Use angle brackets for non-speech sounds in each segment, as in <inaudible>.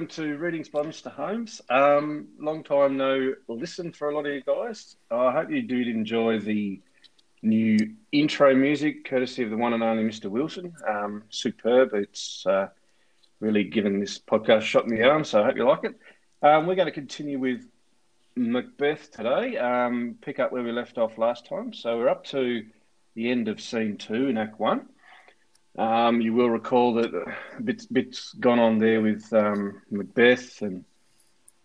Welcome to Readings by Mr. Holmes. Um, long time no listen for a lot of you guys. I hope you did enjoy the new intro music, courtesy of the one and only Mr. Wilson. Um, superb. It's uh, really given this podcast shot in the arm, so I hope you like it. Um, we're going to continue with Macbeth today, um, pick up where we left off last time. So we're up to the end of scene two in Act One. Um, you will recall that a bit, bit's gone on there with um, Macbeth, and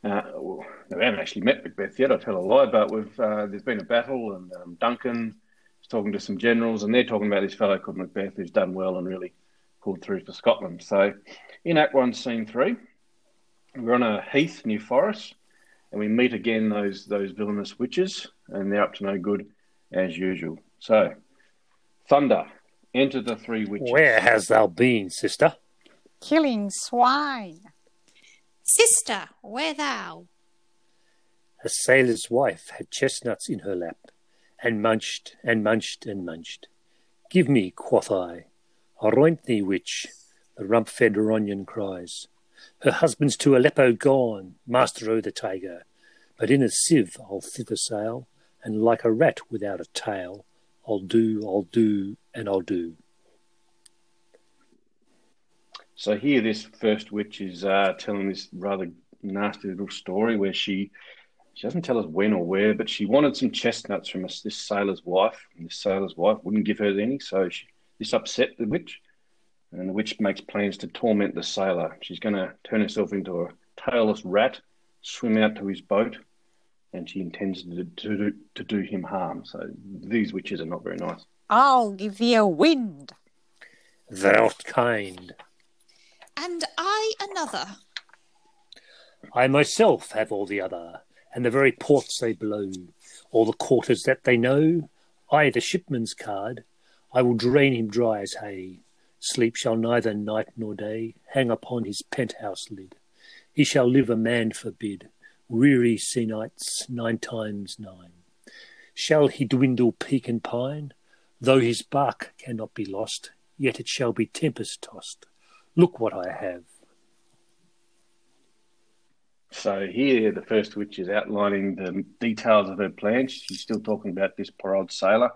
uh, well, we haven't actually met Macbeth yet. I tell a lie, but uh, there's been a battle, and um, Duncan is talking to some generals, and they're talking about this fellow called Macbeth who's done well and really pulled through for Scotland. So, in Act One, Scene Three, we're on a heath near Forres, and we meet again those those villainous witches, and they're up to no good as usual. So, Thunder Enter the three witches. Where hast thou been, sister? Killing swine. Sister, where thou? A sailor's wife had chestnuts in her lap, and munched and munched and munched. Give me, quoth I. Aroint thee, witch, the rump-fed ronyon cries. Her husband's to Aleppo gone, master o' the tiger. But in a sieve I'll thither sail, and like a rat without a tail, I'll do, I'll do, and I'll do. So here, this first witch is uh, telling this rather nasty little story where she she doesn't tell us when or where, but she wanted some chestnuts from us, this sailor's wife, and this sailor's wife wouldn't give her any, so she, this upset the witch, and the witch makes plans to torment the sailor. She's going to turn herself into a tailless rat, swim out to his boat, and she intends to, to, to do him harm. So these witches are not very nice. I'll give thee a wind. Thou'rt kind. And I another. I myself have all the other, and the very ports they blow, all the quarters that they know. I, the shipman's card, I will drain him dry as hay. Sleep shall neither night nor day hang upon his penthouse lid. He shall live a man forbid, weary sea nights nine times nine. Shall he dwindle peak and pine? Though his bark cannot be lost, yet it shall be tempest tossed. Look what I have. So here, the first witch is outlining the details of her plan. She's still talking about this poor old sailor.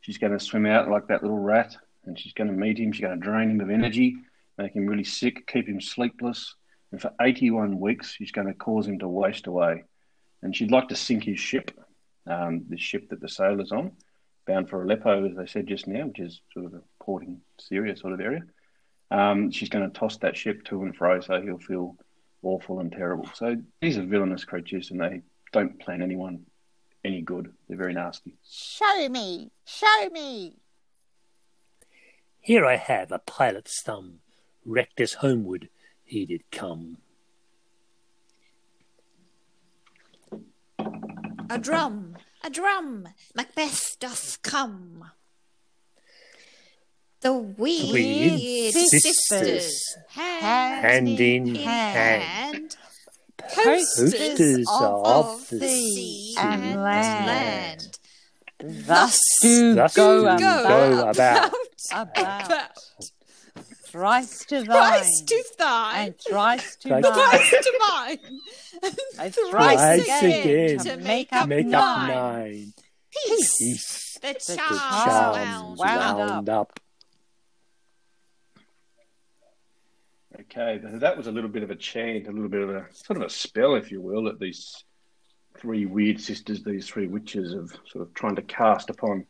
She's going to swim out like that little rat, and she's going to meet him. She's going to drain him of energy, make him really sick, keep him sleepless, and for 81 weeks, she's going to cause him to waste away. And she'd like to sink his ship, um, the ship that the sailor's on, bound for Aleppo, as they said just now, which is sort of a porting Syria sort of area. Um, she's going to toss that ship to and fro so he'll feel awful and terrible. So these are villainous creatures and they don't plan anyone any good. They're very nasty. Show me, show me. Here I have a pilot's thumb, wrecked as homeward he did come. A drum, a drum, Macbeth doth come. The weird, Weird sisters, sisters, hand, hand in hand, hand, posters, posters of, of the the sea and and land. land. Thus do Thus go do about, go about. about. <laughs> about. Thrice to thine, Thrice to thine, and thrice to Thrice mine, thrice to mine, <laughs> and thrice thrice Thrice again, again to to make up Make nine. up nine. peace, Peace. the The charms charms wound wound up. up. Okay, that was a little bit of a chant, a little bit of a sort of a spell, if you will, that these three weird sisters, these three witches, have sort of trying to cast upon,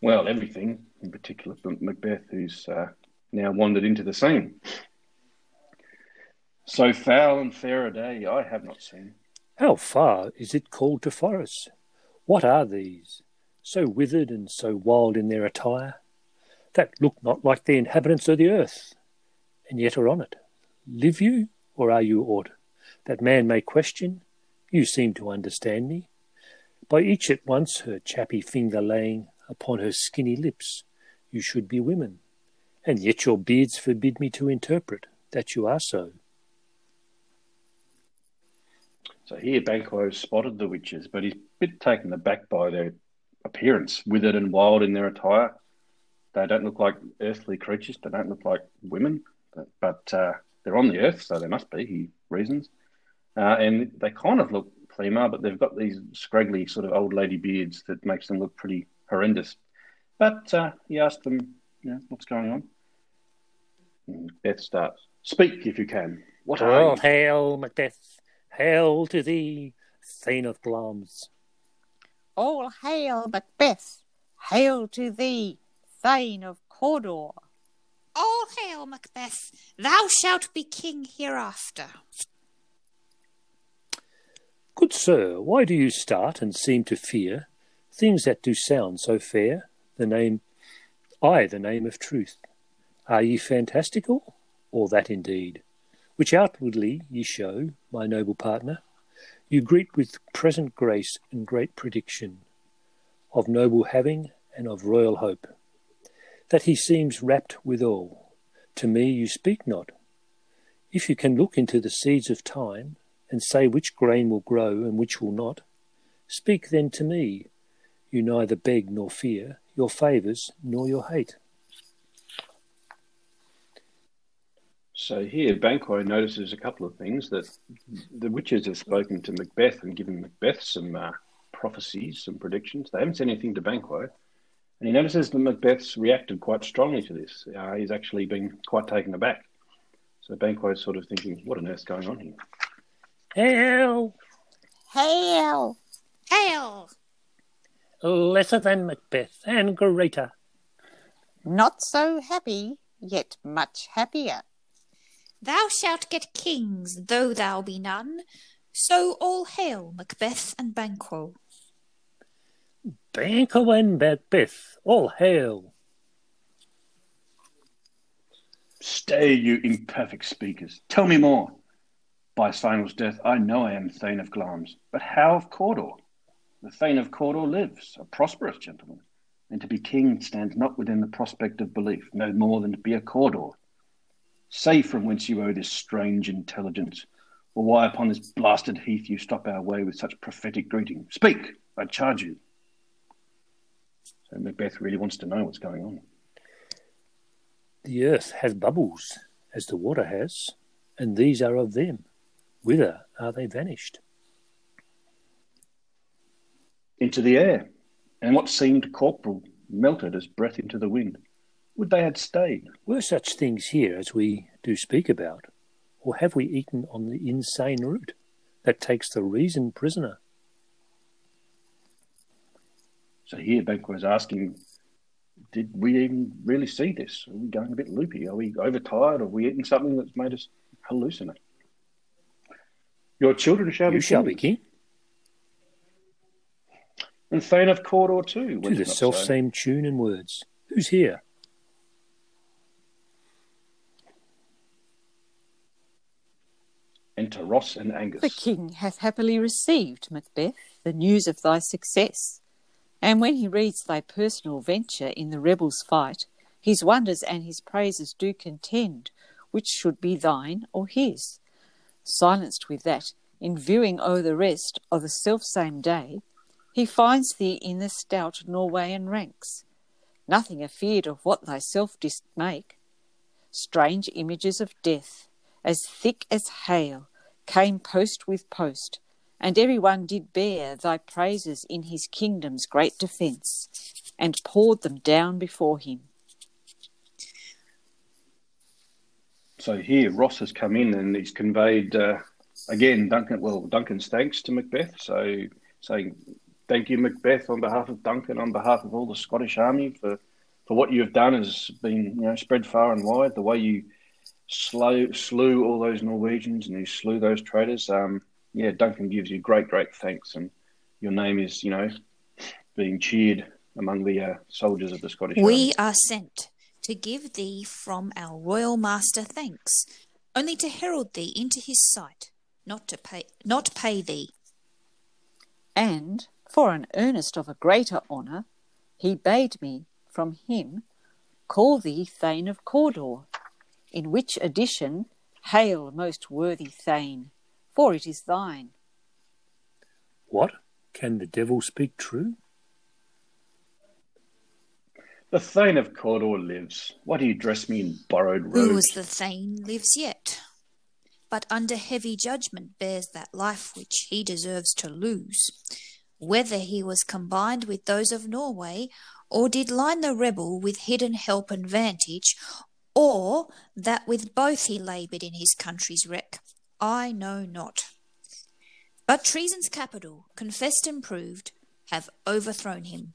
well, everything, in particular Macbeth, who's uh, now wandered into the scene. So foul and fair a day I have not seen. How far is it called to Forres? What are these, so withered and so wild in their attire, that look not like the inhabitants of the earth, and yet are on it? Live you, or are you aught that man may question? You seem to understand me. By each at once her chappy finger laying upon her skinny lips, you should be women, and yet your beards forbid me to interpret that you are so. So here Banquo spotted the witches, but he's a bit taken aback by their appearance, withered and wild in their attire. They don't look like earthly creatures. They don't look like women, but, uh, they're on the earth, so they must be. He reasons, uh, and they kind of look Plema, but they've got these scraggly sort of old lady beards that makes them look pretty horrendous. But uh, he asked them, you know, what's going on? And Beth starts, "Speak if you can. What are All you?" hail, Macbeth! Hail to thee, Thane of Glamis! All hail, Macbeth! Hail to thee, Thane of Cawdor! All hail, Macbeth! Thou shalt be king hereafter. Good sir, why do you start and seem to fear things that do sound so fair? The name, I, the name of truth. Are ye fantastical, or that indeed? Which outwardly ye show, my noble partner, you greet with present grace and great prediction of noble having and of royal hope. That he seems rapt withal. To me you speak not. If you can look into the seeds of time, and say which grain will grow and which will not, speak then to me. You neither beg nor fear your favours nor your hate. So here, Banquo notices a couple of things that the witches have spoken to Macbeth and given Macbeth some uh, prophecies, some predictions. They haven't said anything to Banquo, and he notices that Macbeth's reacted quite strongly to this. Uh, he's actually been quite taken aback. So Banquo's sort of thinking, "What on earth's going on here?" Hail! Hail! Hail! Lesser than Macbeth and greater. Not so happy, yet much happier. Thou shalt get kings, though thou be none. So all hail, Macbeth and Banquo. Banquo and Macbeth, all hail! Stay, you imperfect speakers. Tell me more. By Sinel's death, I know I am Thane of Glamis, but how of Cawdor? The Thane of Cawdor lives, a prosperous gentleman, and to be king stands not within the prospect of belief, no more than to be a Cawdor. Say from whence you owe this strange intelligence, or why upon this blasted heath you stop our way with such prophetic greeting. Speak, I charge you. So Macbeth really wants to know what's going on. The earth has bubbles, as the water has, and these are of them. Whither are they vanished? into the air, and what seemed corporal melted as breath into the wind. Would they had stayed? Were such things here as we do speak about, or have we eaten on the insane root that takes the reason prisoner? So here Banquo is asking, did we even really see this? Are we going a bit loopy? Are we overtired? Are we eating something that's made us hallucinate? Your children shall You be shall be king, and Thane of Cawdor too. to the self same tune and words. Who's here? Enter Ross and Angus. The king hath happily received, Macbeth, the news of thy success. And when he reads thy personal venture in the rebels' fight, his wonders and his praises do contend, which should be thine or his. Silenced with that, in viewing o'er the rest of the selfsame day, he finds thee in the stout Norwegian ranks. Nothing afeard of what thyself didst make. Strange images of death, as thick as hail, came post with post, and every one did bear thy praises in his kingdom's great defence, and poured them down before him. So here Ross has come in and he's conveyed uh, again Duncan. Well, Duncan's thanks to Macbeth. So saying thank you, Macbeth, on behalf of Duncan, on behalf of all the Scottish Army for for what you have done has been you know spread far and wide. The way you slew slew all those Norwegians and you slew those traitors. Um, yeah, Duncan gives you great great thanks, and your name is you know being cheered among the uh, soldiers of the Scottish Army. We are sent to give thee from our royal master thanks, only to herald thee into his sight, not to pay not pay thee. And, for an earnest of a greater honour, he bade me, from him, call thee Thane of Cawdor, in which addition, hail, most worthy Thane, for it is thine. What? Can the devil speak true? The Thane of Cawdor lives. Why do you dress me in borrowed robes? Who is the Thane lives yet. but under heavy judgment bears that life which he deserves to lose. Whether he was combined with those of Norway, or did line the rebel with hidden help and vantage, or that with both he laboured in his country's wreck, I know not. But treason's capital, confessed and proved, have overthrown him.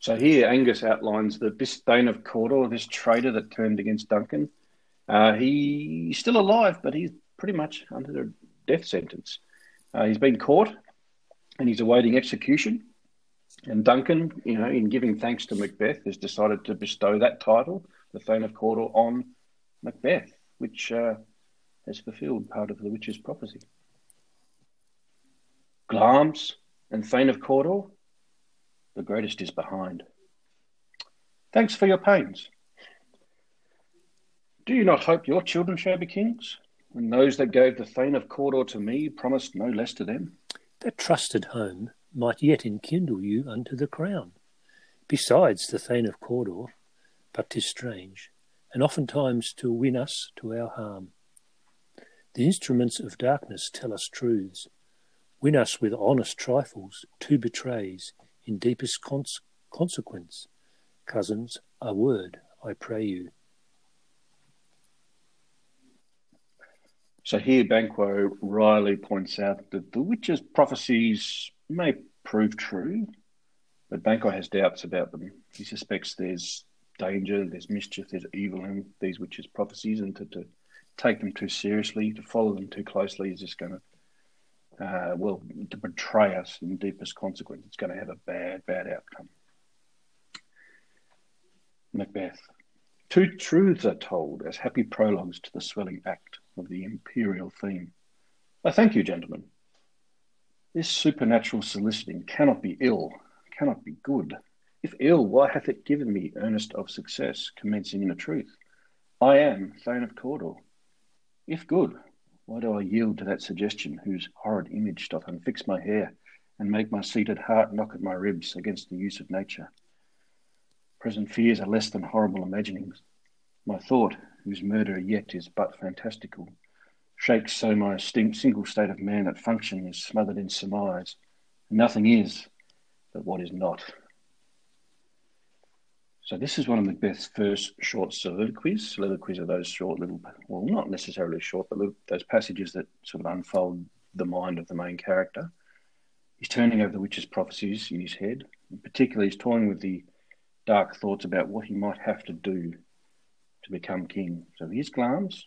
So here Angus outlines the this Thane of Cawdor, this traitor that turned against Duncan, uh, he's still alive, but he's pretty much under a death sentence. Uh, he's been caught and he's awaiting execution. And Duncan, you know, in giving thanks to Macbeth, has decided to bestow that title, the Thane of Cawdor, on Macbeth, which uh, has fulfilled part of the witch's prophecy. Glamis and Thane of Cawdor, the greatest is behind. Thanks for your pains. Do you not hope your children shall be kings? And those that gave the Thane of Cawdor to me promised no less to them? That trusted home might yet enkindle you unto the crown. Besides the Thane of Cawdor, but 'tis strange, and oftentimes to win us to our harm. The instruments of darkness tell us truths, win us with honest trifles, to betrays, in deepest cons- consequence. Cousins, a word, I pray you. So here Banquo Riley points out that the witch's prophecies may prove true, but Banquo has doubts about them. He suspects there's danger, there's mischief, there's evil in these witches' prophecies, and to, to take them too seriously, to follow them too closely is just going to uh, well, to betray us in deepest consequence. It's going to have a bad, bad outcome. Macbeth. Two truths are told as happy prologues to the swelling act of the imperial theme. I thank you, gentlemen. This supernatural soliciting cannot be ill, cannot be good. If ill, why hath it given me earnest of success, commencing in a truth? I am Thane of Cawdor. If good, why do I yield to that suggestion whose horrid image doth unfix my hair and make my seated heart knock at my ribs against the use of nature? Present fears are less than horrible imaginings. My thought, whose murder yet is but fantastical, shakes so my single state of man that function is smothered in surmise, and nothing is but what is not. So this is one of Macbeth's first short soliloquies. Soliloquies are those short little, well, not necessarily short, but those passages that sort of unfold the mind of the main character. He's turning over the witch's prophecies in his head. In particular, he's toying with the dark thoughts about what he might have to do to become king. So here's Glamis,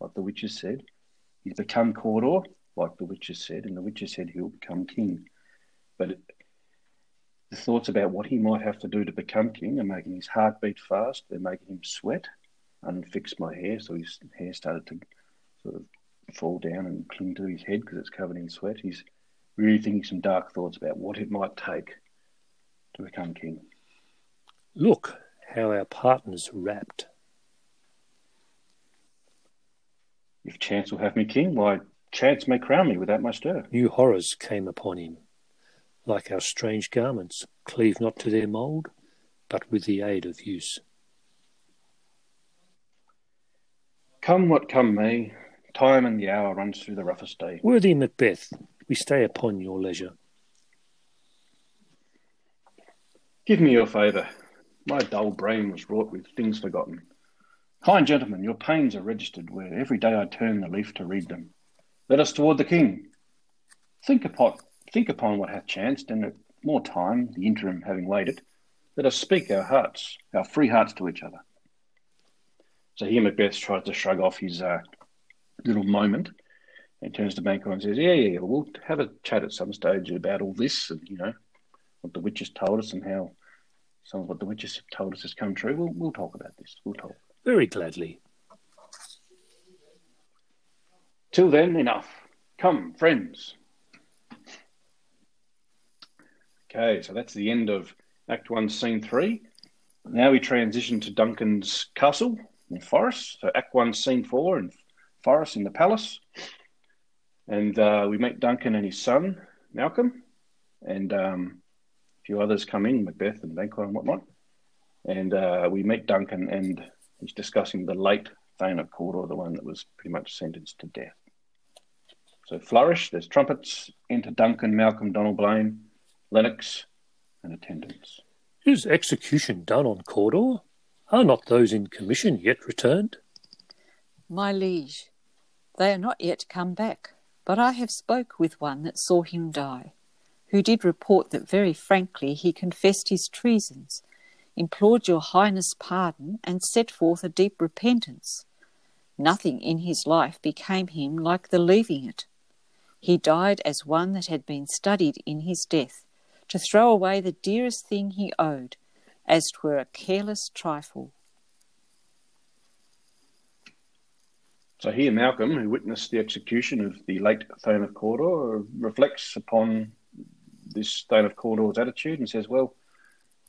like the witches said. He's become Cawdor, like the witches said, and the witches said he'll become king. But the thoughts about what he might have to do to become king are making his heart beat fast. They're making him sweat. Unfix my hair, so his hair started to sort of fall down and cling to his head because it's covered in sweat. He's really thinking some dark thoughts about what it might take to become king. Look how our partners rapt. If chance will have me king, why, chance may crown me without my stir. New horrors came upon him like our strange garments, cleave not to their mould, but with the aid of use. Come what come may, time and the hour runs through the roughest day. Worthy Macbeth, we stay upon your leisure. Give me your favour. My dull brain was wrought with things forgotten. Kind gentlemen, your pains are registered where every day I turn the leaf to read them. Let us toward the king. Think upon think upon what hath chanced, and at more time, the interim having waited, let us speak our hearts, our free hearts to each other. So here Macbeth tries to shrug off his uh, little moment and turns to Banquo and says, Yeah, yeah, yeah, we'll have a chat at some stage about all this and, you know, what the witches told us and how some of what the witches have told us has come true. We'll, we'll talk about this. We'll talk. Very gladly. Till then, enough. Come, friends, Okay, so that's the end of Act One, Scene Three. Now we transition to Duncan's castle in Forres. So Act One, Scene Four in Forres in the palace, and uh, we meet Duncan and his son Malcolm, and um, a few others come in, Macbeth and Banquo and whatnot. And uh, we meet Duncan and He's discussing the late Thane of Cawdor, the one that was pretty much sentenced to death. So flourish, there's trumpets, enter Duncan, Malcolm, Donalbain, Lennox, and attendants. Is execution done on Cawdor? Are not those in commission yet returned? My liege, they are not yet come back, but I have spoke with one that saw him die, who did report that very frankly he confessed his treasons, implored your highness pardon, and set forth a deep repentance. Nothing in his life became him like the leaving it. He died as one that had been studied in his death, to throw away the dearest thing he owed, as twere a careless trifle. So here, Malcolm, who witnessed the execution of the late Thane of Cawdor, reflects upon this Thane of Cawdor's attitude and says, "Well,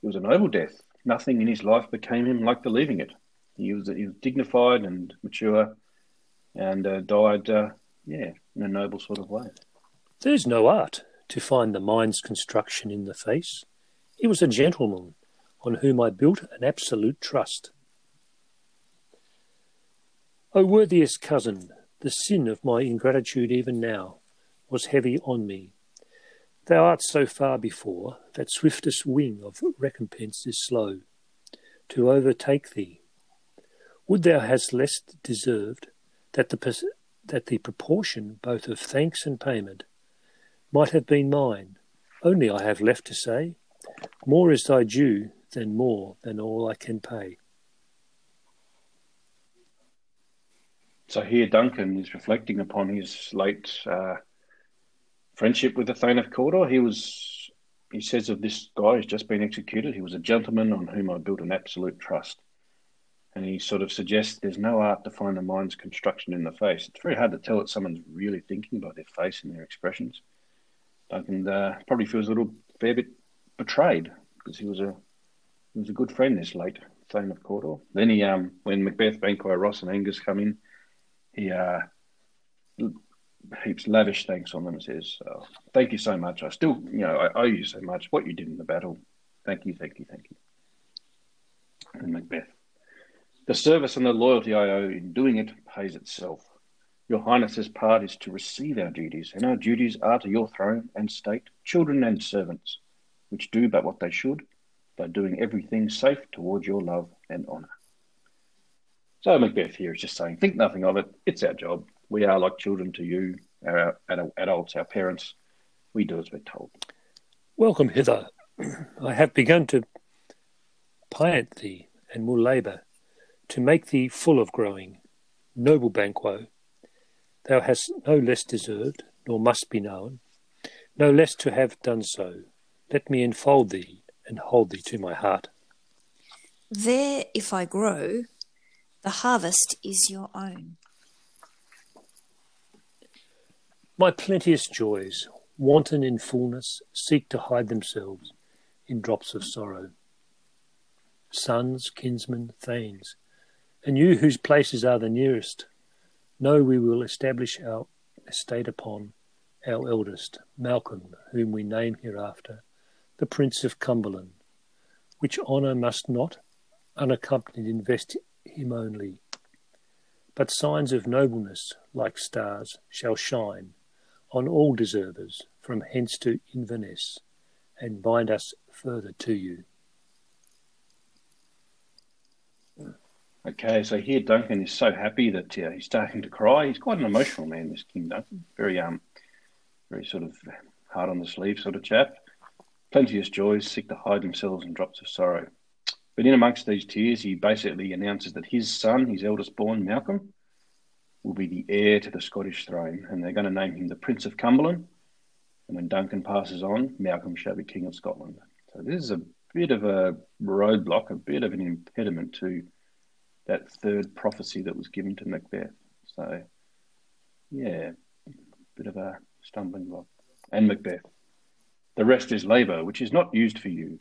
it was a noble death. Nothing in his life became him like the leaving it. He was, he was dignified and mature, and uh, died, uh, yeah, in a noble sort of way." There's no art to find the mind's construction in the face. He was a gentleman on whom I built an absolute trust. O worthiest cousin, the sin of my ingratitude even now was heavy on me. Thou art so far before that swiftest wing of recompense is slow to overtake thee. Would thou hadst less deserved that the that the proportion both of thanks and payment might have been mine. Only I have left to say, more is thy due than more than all I can pay. So here Duncan is reflecting upon his late uh, friendship with the Thane of Cawdor. He was, he says of this guy who's just been executed, he was a gentleman on whom I built an absolute trust. And he sort of suggests there's no art to find a mind's construction in the face. It's very hard to tell what someone's really thinking by their face and their expressions. Duncan uh, probably feels a little fair bit betrayed because he was a he was a good friend this late Thane of Cawdor. Then he um when Macbeth, Banquo, Ross, and Angus come in, he uh, heaps lavish thanks on them and says, oh, "Thank you so much. I still, you know, I owe you so much. What you did in the battle. Thank you, thank you, thank you." And Macbeth, the service and the loyalty I owe in doing it pays itself. Your Highness's part is to receive our duties, and our duties are to your throne and state, children and servants, which do but what they should, by doing everything safe towards your love and honour. So Macbeth here is just saying, think nothing of it. It's our job. We are like children to you, our adults, our parents. We do as we're told. Welcome hither. <clears throat> I have begun to plant thee, and will labour to make thee full of growing. Noble Banquo, thou hast no less deserved, nor must be known, no less to have done so. Let me enfold thee and hold thee to my heart. There, if I grow, the harvest is your own. My plenteous joys, wanton in fullness, seek to hide themselves in drops of sorrow. Sons, kinsmen, thanes, and you whose places are the nearest, know we will establish our estate upon our eldest, Malcolm, whom we name hereafter, the Prince of Cumberland, which honour must not unaccompanied invest him only. But signs of nobleness, like stars, shall shine on all deservers from hence to Inverness, and bind us further to you. Okay, so here Duncan is so happy that he's starting to cry. He's quite an emotional man, this King Duncan. Very um, very sort of hard on the sleeve sort of chap. Plenteous joys seek to hide themselves in drops of sorrow. But in amongst these tears, he basically announces that his son, his eldest born, Malcolm, will be the heir to the Scottish throne, and they're going to name him the Prince of Cumberland. And when Duncan passes on, Malcolm shall be King of Scotland. So this is a bit of a roadblock, a bit of an impediment to that third prophecy that was given to Macbeth. So, yeah, a bit of a stumbling block. And Macbeth. The rest is labour, which is not used for you,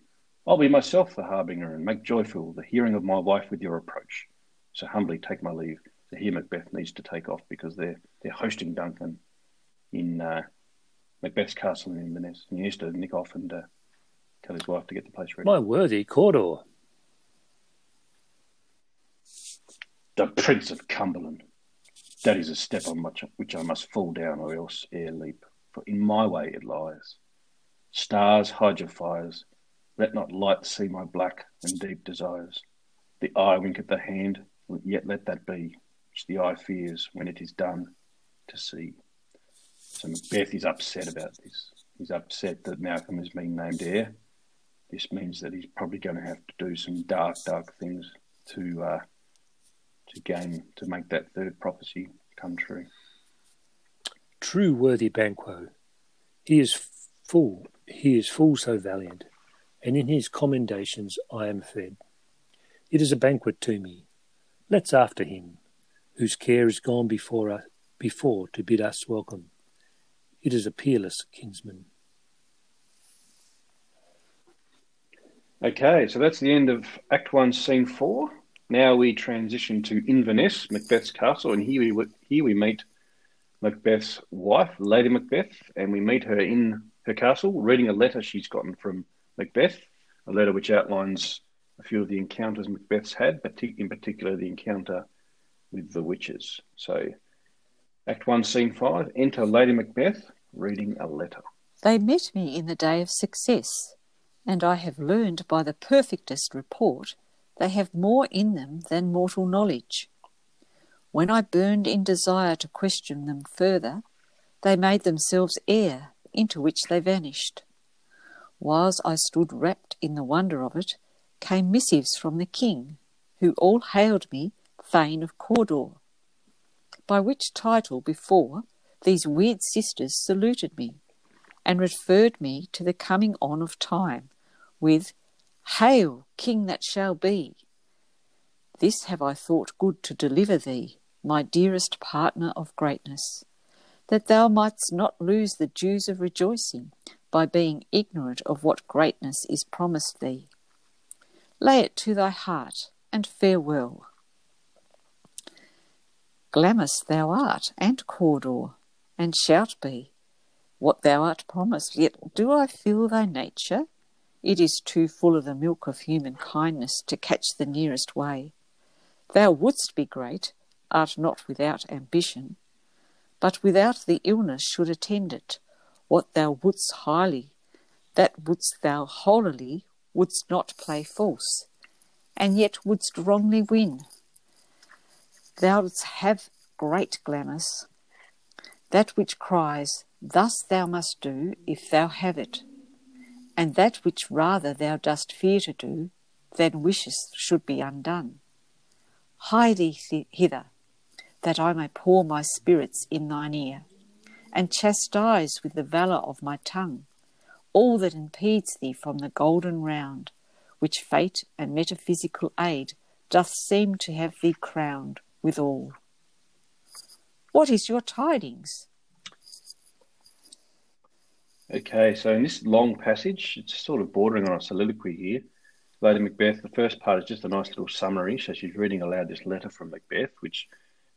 I'll be myself the harbinger and make joyful the hearing of my wife with your approach. So humbly take my leave. So here Macbeth needs to take off because they're they're hosting Duncan in uh, Macbeth's castle in Inverness. And he needs to nick off and uh, tell his wife to get the place ready. My worthy Cawdor. The Prince of Cumberland. That is a step on which, which I must fall down or else ere leap, for in my way it lies. Stars, hide your fires. Let not light see my black and deep desires. The eye wink at the hand, yet let that be, which the eye fears when it is done to see. So Macbeth is upset about this. He's upset that Malcolm has been named heir. This means that he's probably going to have to do some dark, dark things to uh, to gain to make that third prophecy come true. True worthy Banquo, he is full, he is full so valiant, and in his commendations I am fed. It is a banquet to me. Let's after him, whose care is gone before us, before to bid us welcome. It is a peerless kinsman. Okay, so that's the end of Act One, Scene Four. Now we transition to Inverness, Macbeth's castle, and here we here we meet Macbeth's wife, Lady Macbeth, and we meet her in her castle, reading a letter she's gotten from Macbeth, a letter which outlines a few of the encounters Macbeth's had, in particular the encounter with the witches. So, Act One, Scene Five. Enter Lady Macbeth reading a letter. They met me in the day of success and I have learned by the perfectest report they have more in them than mortal knowledge. When I burned in desire to question them further, they made themselves air, into which they vanished. Whiles I stood wrapped in the wonder of it, came missives from the king, who all hailed me Thane of Cawdor, by which title before these weird sisters saluted me and referred me to the coming on of time, with Hail, King that shall be! This have I thought good to deliver thee, my dearest partner of greatness, that thou mightst not lose the dues of rejoicing by being ignorant of what greatness is promised thee. Lay it to thy heart, and farewell. Glamis thou art, and Cawdor, and shalt be, what thou art promised. Yet do I feel thy nature? It is too full of the milk of human kindness to catch the nearest way. Thou wouldst be great, art not without ambition, but without the illness should attend it. What thou wouldst highly, that wouldst thou holily, wouldst not play false, and yet wouldst wrongly win. Thou wouldst have great Glamis, that which cries, Thus thou must do, if thou have it, and that which rather thou dost fear to do, than wishest should be undone. Hie thee hither, that I may pour my spirits in thine ear, and chastise with the valour of my tongue all that impedes thee from the golden round, which fate and metaphysical aid doth seem to have thee crowned withal. What is your tidings? Okay, so in this long passage, it's sort of bordering on a soliloquy here. Lady Macbeth, the first part is just a nice little summary. So she's reading aloud this letter from Macbeth, which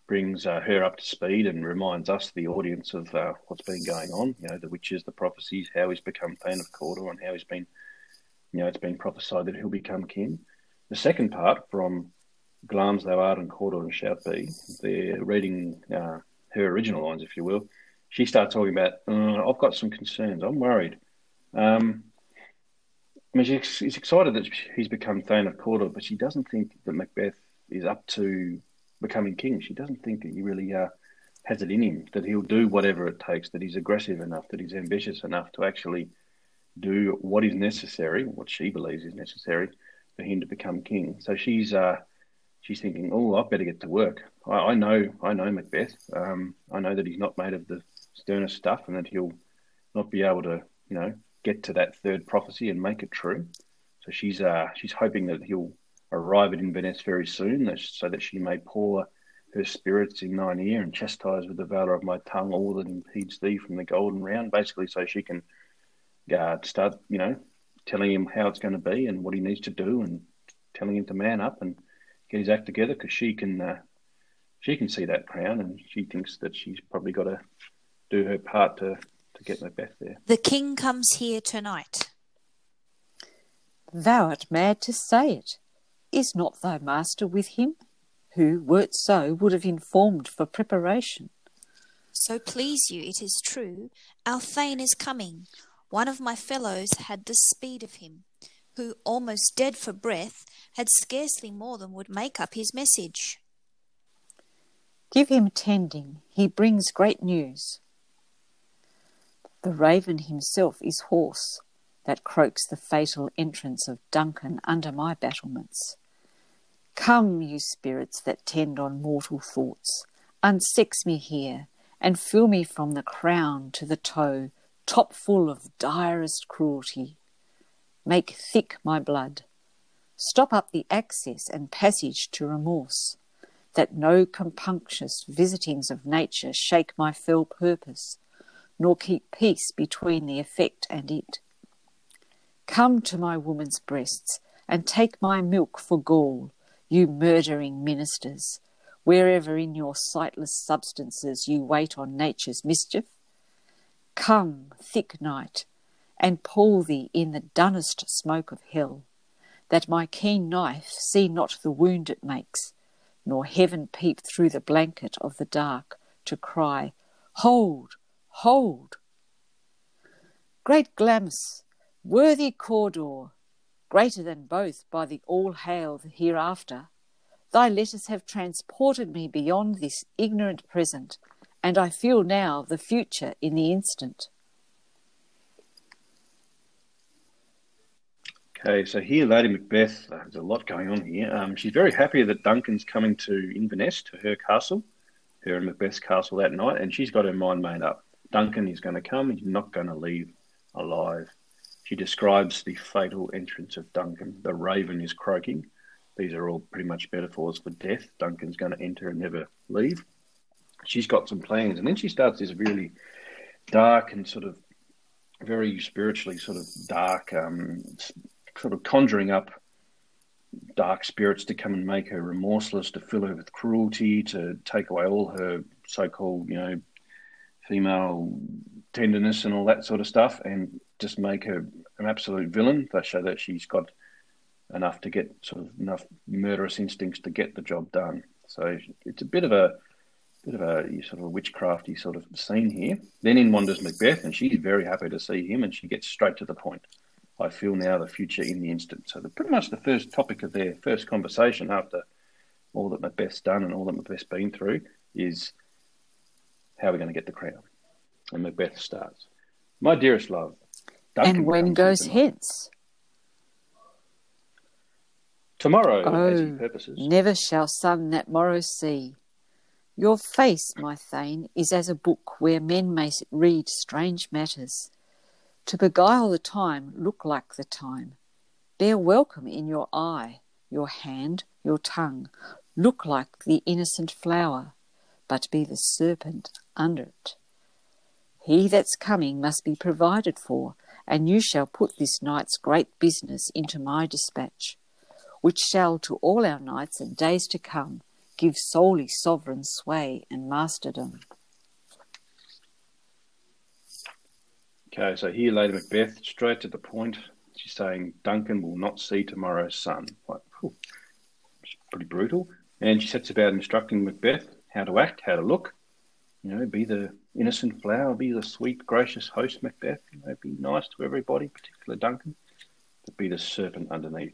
brings uh, her up to speed and reminds us, the audience, of uh, what's been going on. You know, the witches, the prophecies, how he's become Thane of Cawdor, and how he's been, you know, it's been prophesied that he'll become king. The second part, from Glamis thou art and Cawdor and shalt be, they're reading uh, her original lines, if you will she starts talking about, uh, I've got some concerns. I'm worried. Um, I mean, she's, she's, excited that he's become Thane of Cawdor, but she doesn't think that Macbeth is up to becoming king. She doesn't think that he really uh, has it in him, that he'll do whatever it takes, that he's aggressive enough, that he's ambitious enough to actually do what is necessary, what she believes is necessary for him to become king. So she's uh, she's thinking, oh, I better get to work. I, I know, I know Macbeth. Um, I know that he's not made of the sternest stuff, and that he'll not be able to, you know, get to that third prophecy and make it true. So she's uh, she's hoping that he'll arrive at Inverness very soon, that, so that she may pour her spirits in thine ear and chastise with the valour of my tongue all that impedes thee from the golden round. Basically, so she can uh, start, you know, telling him how it's going to be and what he needs to do, and telling him to man up and get his act together because she can uh, she can see that crown and she thinks that she's probably got to do her part to, to get Macbeth there. The king comes here tonight. Thou art mad to say it. Is not thy master with him, who, wert so, would have informed for preparation. So please you, it is true, our Thane is coming. One of my fellows had the speed of him, who, almost dead for breath, had scarcely more than would make up his message. Give him tending, he brings great news. The raven himself is hoarse, that croaks the fatal entrance of Duncan under my battlements. Come, you spirits that tend on mortal thoughts, unsex me here, and fill me from the crown to the toe, top full of direst cruelty. Make thick my blood. Stop up the access and passage to remorse, that no compunctious visitings of nature shake my fell purpose, nor keep peace between the effect and it. Come to my woman's breasts, and take my milk for gall, you murdering ministers, wherever in your sightless substances you wait on nature's mischief. Come, thick night, and pull thee in the dunnest smoke of hell, that my keen knife see not the wound it makes, nor heaven peep through the blanket of the dark to cry, Hold, hold! Great Glamis, worthy Cawdor, greater than both by the all hail the hereafter, thy letters have transported me beyond this ignorant present, and I feel now the future in the instant. Okay, so here, Lady Macbeth, uh, there's a lot going on here. Um, she's very happy that Duncan's coming to Inverness, to her castle, her and Macbeth's castle that night, and she's got her mind made up. Duncan is going to come, he's not going to leave alive. She describes the fatal entrance of Duncan. The raven is croaking. These are all pretty much metaphors for death. Duncan's going to enter and never leave. She's got some plans, and then she starts this really dark and sort of very spiritually sort of dark um, sort of conjuring up dark spirits to come and make her remorseless, to fill her with cruelty, to take away all her so-called, you know, female tenderness and all that sort of stuff, and just make her an absolute villain. They show that she's got enough to get sort of enough murderous instincts to get the job done. So it's a bit of a bit of a sort of a witchcrafty sort of scene here. Then in wanders Macbeth, and she's very happy to see him, and she gets straight to the point. I feel now the future in the instant. So the, pretty much the first topic of their first conversation after all that Macbeth's done and all that Macbeth's been through is how we're going to get the crown. And Macbeth starts. My dearest love. And when goes hence? Tomorrow, oh, as he purposes. Never shall sun that morrow see. Your face, my Thane, is as a book where men may read strange matters. To beguile the time, look like the time. Bear welcome in your eye, your hand, your tongue. Look like the innocent flower, but be the serpent under it. He that's coming must be provided for, and you shall put this night's great business into my dispatch, which shall to all our nights and days to come give solely sovereign sway and masterdom. Okay, so here, Lady Macbeth, straight to the point. She's saying Duncan will not see tomorrow's sun. Like, whew, pretty brutal. And she sets about instructing Macbeth how to act, how to look. You know, be the innocent flower, be the sweet, gracious host, Macbeth. You know, be nice to everybody, particularly Duncan, but be the serpent underneath.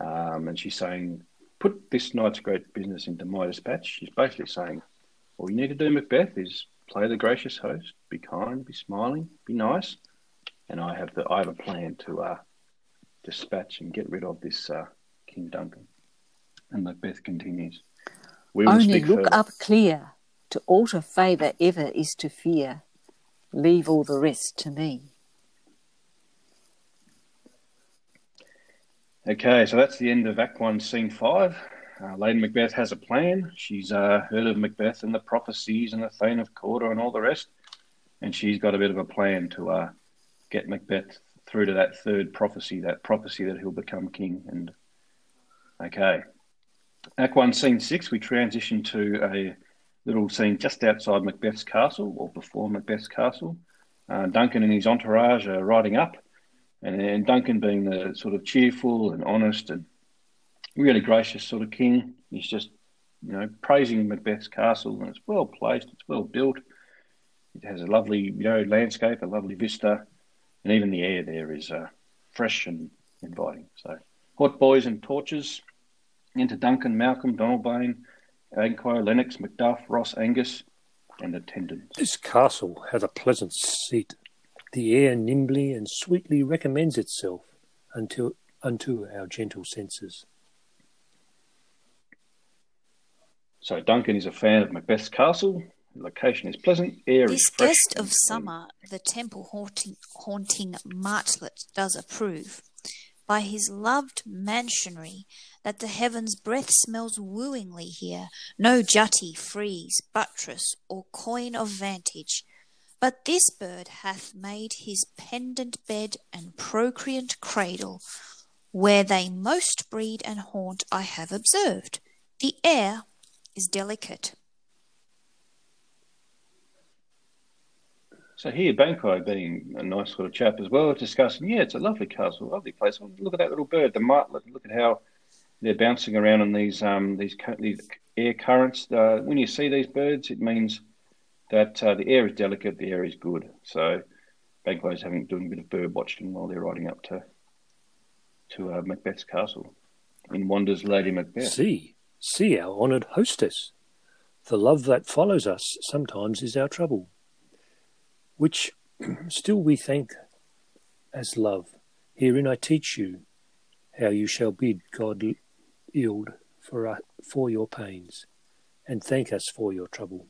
Um, and she's saying, put this night's great business into my dispatch. She's basically saying, all you need to do, Macbeth, is play the gracious host, be kind, be smiling, be nice, and I have the I have a plan to uh, dispatch and get rid of this uh, King Duncan. And Macbeth continues. We will Only look further. up clear. To alter favour ever is to fear. Leave all the rest to me. Okay, so that's the end of Act One, Scene Five. Uh, Lady Macbeth has a plan. She's uh, heard of Macbeth and the prophecies and the Thane of Cawdor and all the rest, and she's got a bit of a plan to uh, get Macbeth through to that third prophecy, that prophecy that he'll become king. And okay, Act One, Scene Six, we transition to a little scene just outside Macbeth's castle, or before Macbeth's castle. Uh, Duncan and his entourage are riding up, and, and Duncan being the sort of cheerful and honest and really gracious sort of king. He's just you know, praising Macbeth's castle, and it's well placed, it's well built. It has a lovely, you know, landscape, a lovely vista, and even the air there is uh, fresh and inviting. So, hot boys and torches into Duncan, Malcolm, Donalbain, Banquo, Lennox, Macduff, Ross, Angus, and attendants. This castle hath a pleasant seat. The air nimbly and sweetly recommends itself unto, unto our gentle senses. So Duncan is a fan of Macbeth's castle. The location is pleasant. Air This is fresh. guest of summer, the temple haunting, haunting martlet does approve. By his loved mansionry, that the heavens' breath smells wooingly here, no jutty, frieze, buttress, or coign of vantage. But this bird hath made his pendant bed and procreant cradle, where they most breed and haunt I have observed. The air is delicate. So here, Banquo being a nice sort of chap as well, discussing, yeah, it's a lovely castle, lovely place. Oh, Look at that little bird, the martlet. Look at how they're bouncing around on these um these these air currents. Uh, when you see these birds, it means that uh, the air is delicate, the air is good. So Banquo's having doing a bit of bird watching while they're riding up to to uh, Macbeth's castle. In wanders Lady Macbeth. See, see our honoured hostess. The love that follows us sometimes is our trouble, which <clears throat> still we thank as love. Herein I teach you how you shall bid God yield for, uh, for your pains, and thank us for your trouble.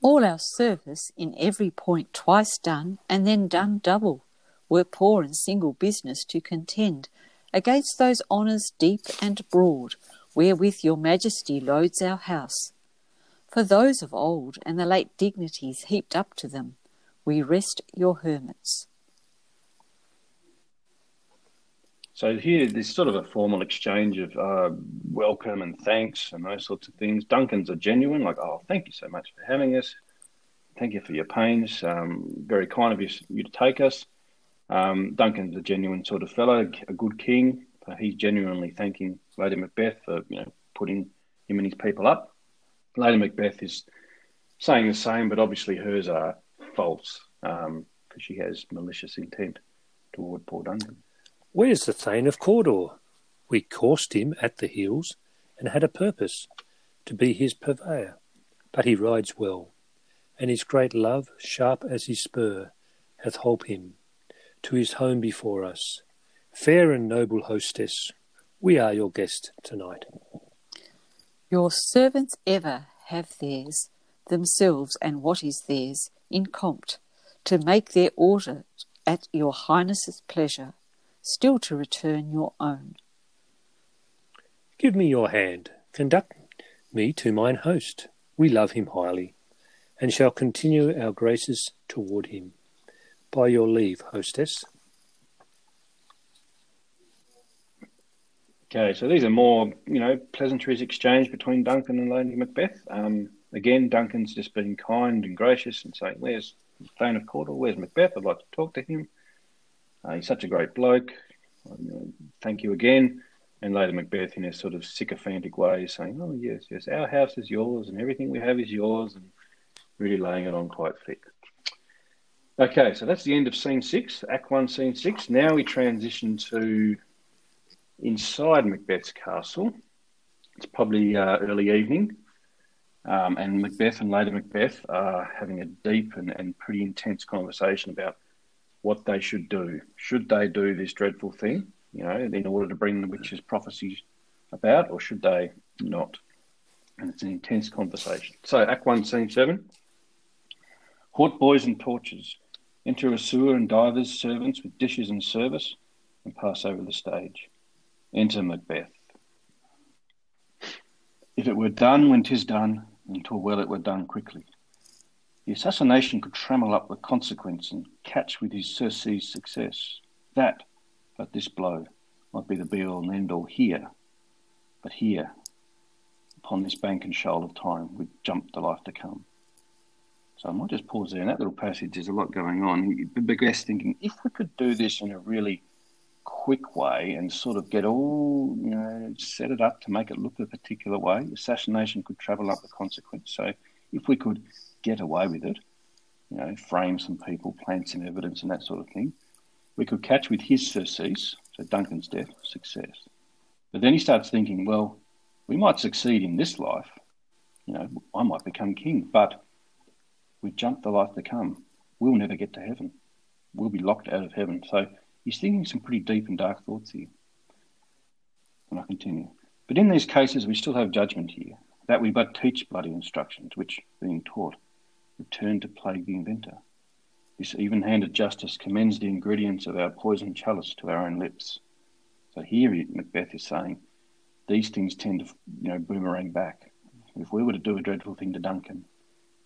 All our service in every point twice done, and then done double, were poor and single business to contend against those honours deep and broad, wherewith your majesty loads our house. For those of old and the late dignities heaped up to them, we rest your hermits. So here, there's sort of a formal exchange of uh, welcome and thanks and those sorts of things. Duncan's are genuine, like, oh, thank you so much for having us. Thank you for your pains. Um, very kind of you, you to take us. Um, Duncan's a genuine sort of fellow, a good king. He's genuinely thanking Lady Macbeth for you know putting him and his people up. Lady Macbeth is saying the same, but obviously hers are false um, because she has malicious intent toward poor Duncan. Where's the Thane of Cawdor? We coursed him at the heels, and had a purpose to be his purveyor. But he rides well, and his great love, sharp as his spur, hath holp him to his home before us. Fair and noble hostess, we are your guest tonight. Your servants ever have theirs, themselves and what is theirs, in compt, to make their order at your highness's pleasure, still to return your own. Give me your hand, conduct me to mine host. We love him highly, and shall continue our graces toward him. By your leave, hostess. Okay, so these are more, you know, pleasantries exchanged between Duncan and Lady Macbeth. Um, again, Duncan's just being kind and gracious and saying, "Where's Thane of Cawdor? Where's Macbeth? I'd like to talk to him. Uh, he's such a great bloke. Um, thank you again." And Lady Macbeth, in a sort of sycophantic way, is saying, "Oh yes, yes, our house is yours, and everything we have is yours," and really laying it on quite thick. Okay, so that's the end of scene six, Act One, Scene six. Now we transition to inside Macbeth's castle. It's probably uh, early evening, um, and Macbeth and Lady Macbeth are having a deep and, and pretty intense conversation about what they should do. Should they do this dreadful thing, you know, in order to bring the witch's prophecies about, or should they not? And it's an intense conversation. So, Act One, Scene Seven. Hot boys and torches. Enter a sewer and divers servants with dishes and service, and pass over the stage. Enter Macbeth. If it were done when 'tis done, and 'twere well it were done quickly. The assassination could trammel up the consequence and catch with his surcease success. That, but this blow, might be the be all and end all here. But here, upon this bank and shoal of time, would jump the life to come. So I might just pause there. And that little passage, there's a lot going on. The guest thinking, if we could do this in a really quick way and sort of get all, you know, set it up to make it look a particular way, assassination could trammel up the consequence. So if we could get away with it, you know, frame some people, plant some evidence and that sort of thing, we could catch with his surcease, so Duncan's death, success. But then he starts thinking, well, we might succeed in this life. You know, I might become king, but we jump the life to come. We'll never get to heaven. We'll be locked out of heaven. So he's thinking some pretty deep and dark thoughts here. And I continue. But in these cases, we still have judgment here, that we but teach bloody instructions, which, being taught, return to plague the inventor. This even handed justice commends the ingredients of our poison chalice to our own lips. So here Macbeth is saying these things tend to you know boomerang back. If we were to do a dreadful thing to Duncan,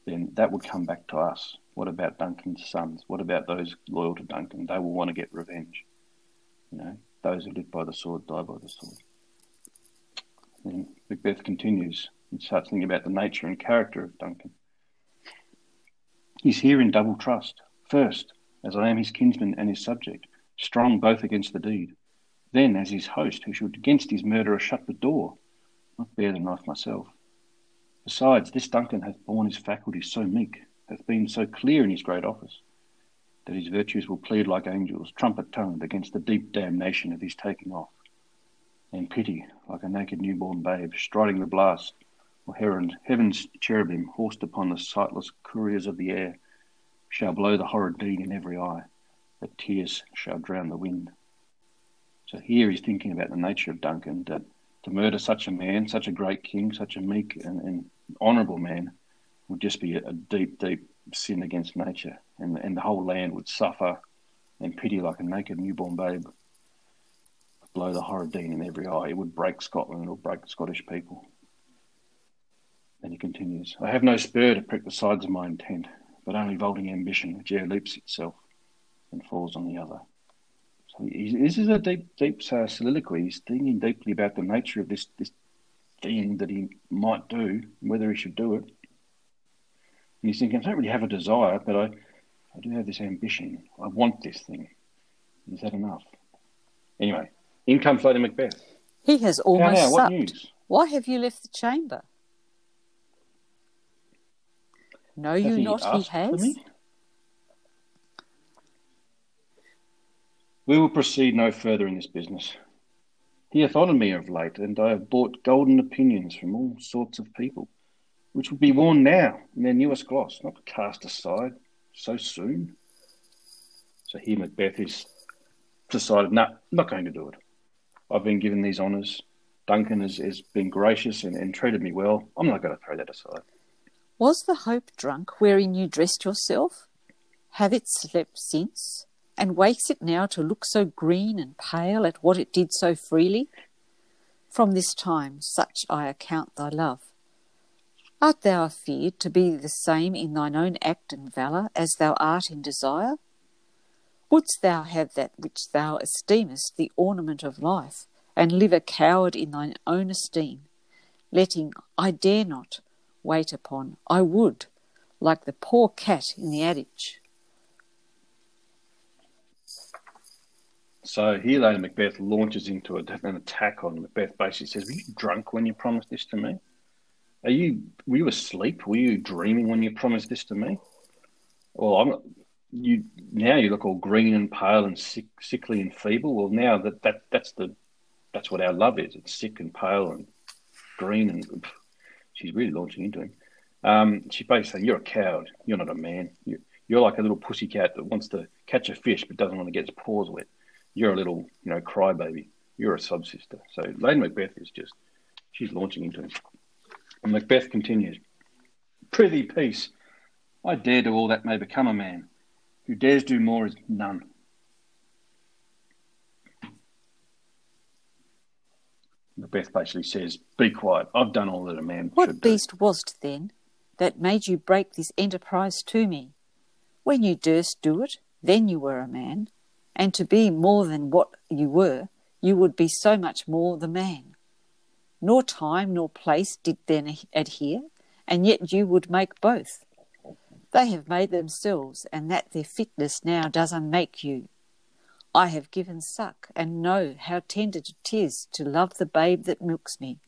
then that would come back to us. What about Duncan's sons? What about those loyal to Duncan? They will want to get revenge. You know, those who live by the sword die by the sword. And Macbeth continues and starts thinking about the nature and character of Duncan. He's here in double trust. First, as I am his kinsman and his subject, strong both against the deed. Then, as his host, who should against his murderer shut the door, not bear the knife myself. Besides, this Duncan hath borne his faculties so meek, hath been so clear in his great office, that his virtues will plead like angels, trumpet tongued, against the deep damnation of his taking off. And pity, like a naked newborn babe, striding the blast, or heron, heaven's cherubim, horsed upon the sightless couriers of the air, shall blow the horrid deed in every eye, that tears shall drown the wind. So here he's thinking about the nature of Duncan, that to murder such a man, such a great king, such a meek and, and honourable man, would just be a, deep, deep sin against nature, and, and the whole land would suffer and pity like a naked newborn babe. Blow the horrid deed in every eye. It would break Scotland, it would break Scottish people. Then he continues, I have no spur to prick the sides of my intent, but only vaulting ambition which leaps itself and falls on the other. So this is a deep, deep uh, soliloquy. He's thinking deeply about the nature of this, this thing that he might do, whether he should do it. And he's thinking, I don't really have a desire, but I, I do have this ambition. I want this thing. Is that enough? Anyway, in comes Lady Macbeth. He has almost now, what news? Why have you left the chamber? No, you he not he has? We will proceed no further in this business. He hath honoured me of late, and I have bought golden opinions from all sorts of people, which would be worn now in their newest gloss, not cast aside so soon. So here Macbeth is decided, no, not going to do it. I've been given these honours. Duncan has, has been gracious and, and treated me well. I'm not going to throw that aside. Was the hope drunk wherein you dressed yourself? Have it slept since? And wakes it now to look so green and pale at what it did so freely? From this time such I account thy love. Art thou afeard to be the same in thine own act and valour as thou art in desire? Wouldst thou have that which thou esteemest the ornament of life, and live a coward in thine own esteem, letting I dare not wait upon I would, like the poor cat in the adage? So here Lady Macbeth launches into a, an attack on Macbeth. Basically says, "Were you drunk when you promised this to me? Are you were you asleep? Were you dreaming when you promised this to me? Well, I'm you now you look all green and pale and sick, sickly and feeble. Well, now that, that that's the that's what our love is. It's sick and pale and green and pff, she's really launching into him. Um, she's basically saying, "You're a coward. You're not a man. You, you're like a little pussy cat that wants to catch a fish but doesn't want to get its paws wet." you're a little, you know, crybaby. You're a subsister. So Lady Macbeth is just, she's launching into him. And Macbeth continues, Prithee, peace. I dare do all that may become a man. Who dares do more is none. Macbeth basically says, Be quiet. I've done all that a man What should do. beast was't then that made you break this enterprise to me? When you durst do it, then you were a man, and to be more than what you were, you would be so much more the man. Nor time nor place did then adhere, and yet you would make both. They have made themselves, and that their fitness now does unmake you. I have given suck, and know how tender 'tis to love the babe that milks me.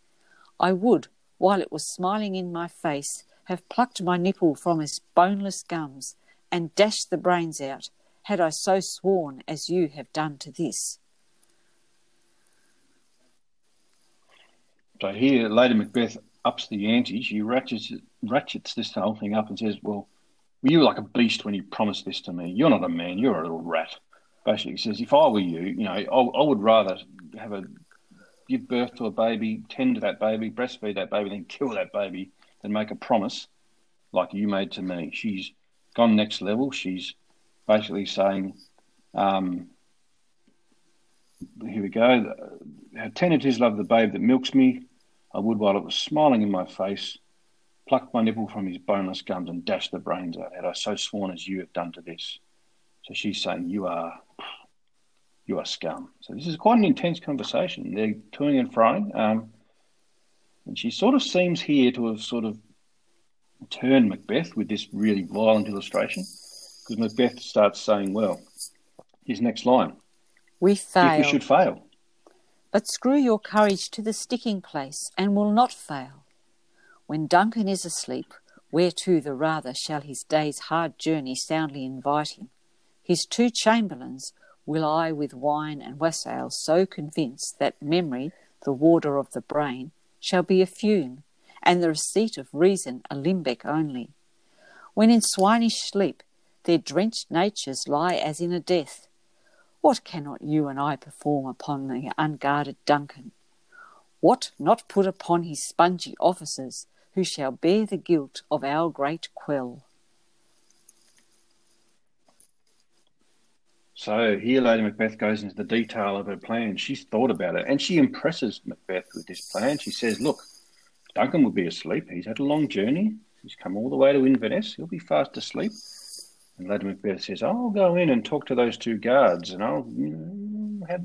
I would, while it was smiling in my face, have plucked my nipple from its boneless gums, and dashed the brains out, had I so sworn as you have done to this. So here, Lady Macbeth ups the ante. She ratchets, ratchets this whole thing up and says, Well, were you like a beast when you promised this to me? You're not a man, you're a little rat. Basically says, If I were you, you know, I, I would rather have a give birth to a baby, tend to that baby, breastfeed that baby, then kill that baby than make a promise like you made to me. She's gone next level. She's basically saying, um, here we go. How tender it is, love the babe that milks me. I would, while it was smiling in my face, pluck my nipple from his boneless gums and dash the brains out. Had I so sworn as you have done to this? So she's saying, You are you are scum. So this is quite an intense conversation. They're toing and froing. Um, and she sort of seems here to have sort of turned Macbeth with this really violent illustration. Because Macbeth starts saying, Well, his next line. We fail. If we should fail. But screw your courage to the sticking place, and will not fail. When Duncan is asleep, whereto the rather shall his day's hard journey soundly invite him? His two chamberlains will I with wine and wassail so convince that memory, the warder of the brain, shall be a fume, and the receipt of reason a limbeck only. When in swinish sleep their drenched natures lie as in a death, what cannot you and I perform upon the unguarded Duncan? What not put upon his spongy officers, who shall bear the guilt of our great quell? So here, Lady Macbeth goes into the detail of her plan. She's thought about it, and she impresses Macbeth with this plan. She says, "Look, Duncan will be asleep. He's had a long journey. He's come all the way to Inverness. He'll be fast asleep. And Lady Macbeth says, I'll go in and talk to those two guards and I'll you know, have,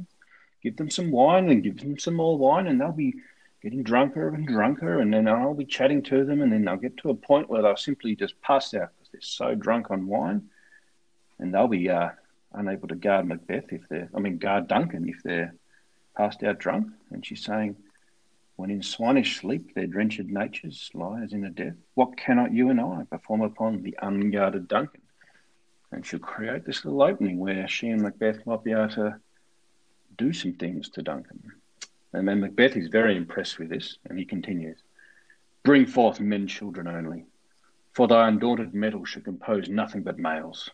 give them some wine and give them some more wine and they'll be getting drunker and drunker and then I'll be chatting to them and then they'll get to a point where they'll simply just pass out because they're so drunk on wine and they'll be uh, unable to guard Macbeth if they're, I mean, guard Duncan if they're passed out drunk. And she's saying, when in swinish sleep their drenched natures lie as in a death, what cannot you and I perform upon the unguarded Duncan? And she'll create this little opening where she and Macbeth might be able to do some things to Duncan. And then Macbeth is very impressed with this, and he continues Bring forth men children only, for thy undaunted mettle should compose nothing but males.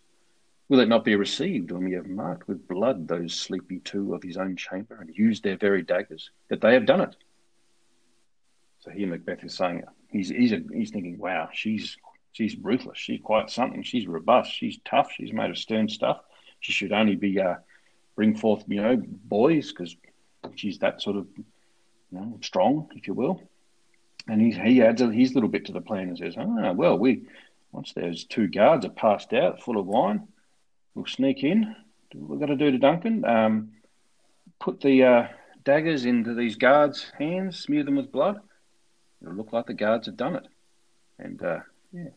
Will it not be received when we have marked with blood those sleepy two of his own chamber and used their very daggers, that they have done it? So here Macbeth is saying he's he's he's thinking, wow, she's she's ruthless. She's quite something. She's robust. She's tough. She's made of stern stuff. She should only be uh, bring forth, you know, boys because she's that sort of, you know, strong, if you will. And he he adds his little bit to the plan and says, ah, well, we once those two guards are passed out, full of wine, we'll sneak in. Do what we've got to do to Duncan. Um, put the uh, daggers into these guards' hands, smear them with blood. It'll look like the guards have done it. And uh, yeah,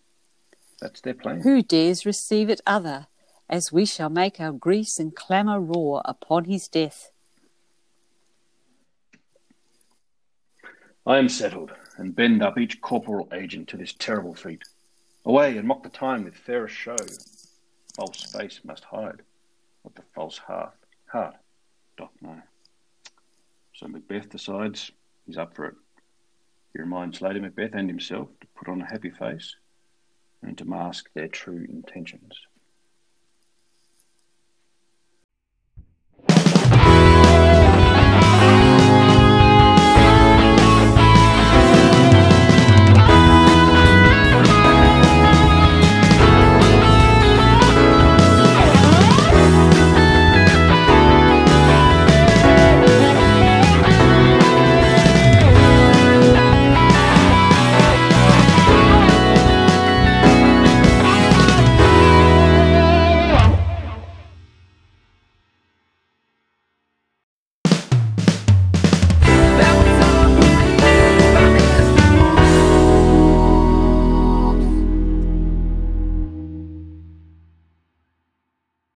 that's their plan. Who dares receive it other, as we shall make our griefs and clamour roar upon his death? I am settled, and bend up each corporal agent to this terrible feat. Away, and mock the time with fairest show. False face must hide what the false heart, heart doth know. So Macbeth decides he's up for it. He reminds Lady Macbeth and himself to put on a happy face and to mask their true intentions.